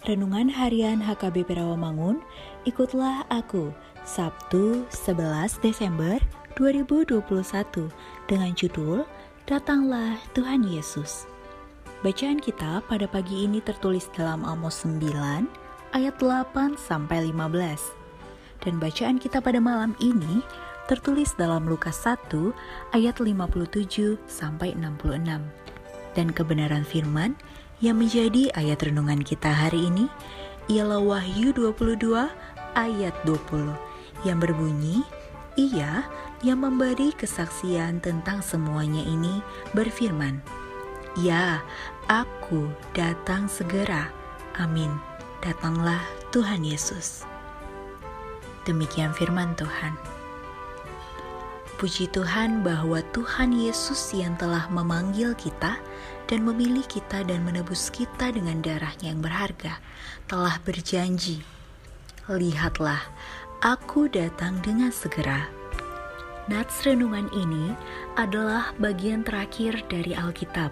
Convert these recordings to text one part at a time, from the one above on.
Renungan Harian HKBP Rawamangun, ikutlah aku Sabtu 11 Desember 2021 dengan judul Datanglah Tuhan Yesus. Bacaan kita pada pagi ini tertulis dalam Amos 9 ayat 8 sampai 15. Dan bacaan kita pada malam ini tertulis dalam Lukas 1 ayat 57 sampai 66. Dan kebenaran firman yang menjadi ayat renungan kita hari ini ialah Wahyu 22 ayat 20 yang berbunyi, Ia yang memberi kesaksian tentang semuanya ini berfirman, Ya, aku datang segera. Amin. Datanglah Tuhan Yesus. Demikian firman Tuhan. Puji Tuhan bahwa Tuhan Yesus yang telah memanggil kita dan memilih kita dan menebus kita dengan darahnya yang berharga telah berjanji. Lihatlah, aku datang dengan segera. Nats renungan ini adalah bagian terakhir dari Alkitab.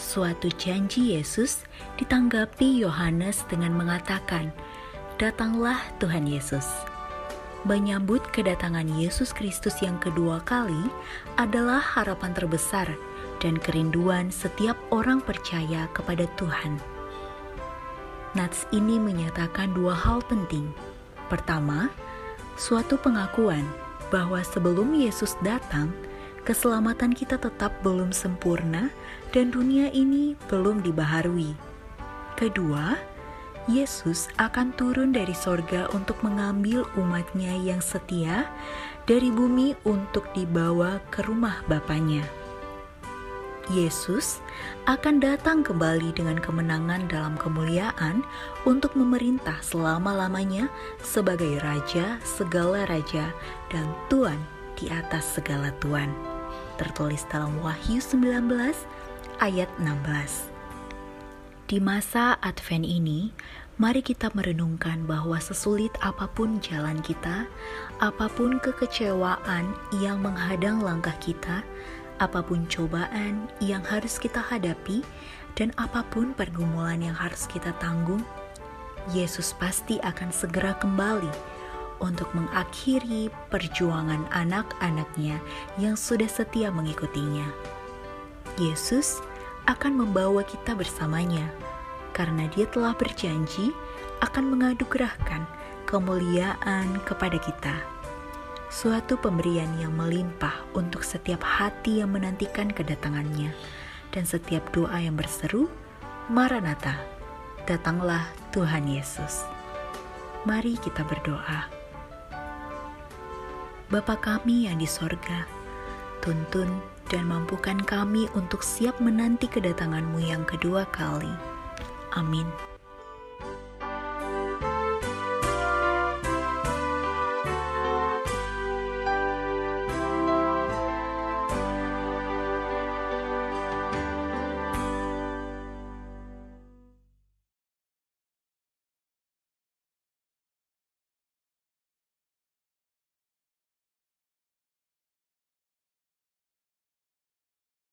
Suatu janji Yesus ditanggapi Yohanes dengan mengatakan, "Datanglah Tuhan Yesus." Menyambut kedatangan Yesus Kristus yang kedua kali adalah harapan terbesar dan kerinduan setiap orang percaya kepada Tuhan. Nats ini menyatakan dua hal penting. Pertama, suatu pengakuan bahwa sebelum Yesus datang, keselamatan kita tetap belum sempurna dan dunia ini belum dibaharui. Kedua, Yesus akan turun dari sorga untuk mengambil umatnya yang setia dari bumi untuk dibawa ke rumah Bapaknya. Yesus akan datang kembali dengan kemenangan dalam kemuliaan untuk memerintah selama-lamanya sebagai Raja segala Raja dan Tuan di atas segala Tuan. Tertulis dalam Wahyu 19 ayat 16. Di masa Advent ini, mari kita merenungkan bahwa sesulit apa pun jalan kita, apa pun kekecewaan yang menghadang langkah kita, apa pun cobaan yang harus kita hadapi, dan apa pun pergumulan yang harus kita tanggung, Yesus pasti akan segera kembali untuk mengakhiri perjuangan anak-anaknya yang sudah setia mengikutinya. Yesus akan membawa kita bersamanya karena dia telah berjanji akan mengadugerahkan kemuliaan kepada kita. Suatu pemberian yang melimpah untuk setiap hati yang menantikan kedatangannya dan setiap doa yang berseru, Maranatha, datanglah Tuhan Yesus. Mari kita berdoa. Bapa kami yang di sorga, tuntun dan mampukan kami untuk siap menanti kedatanganmu yang kedua kali. Amin.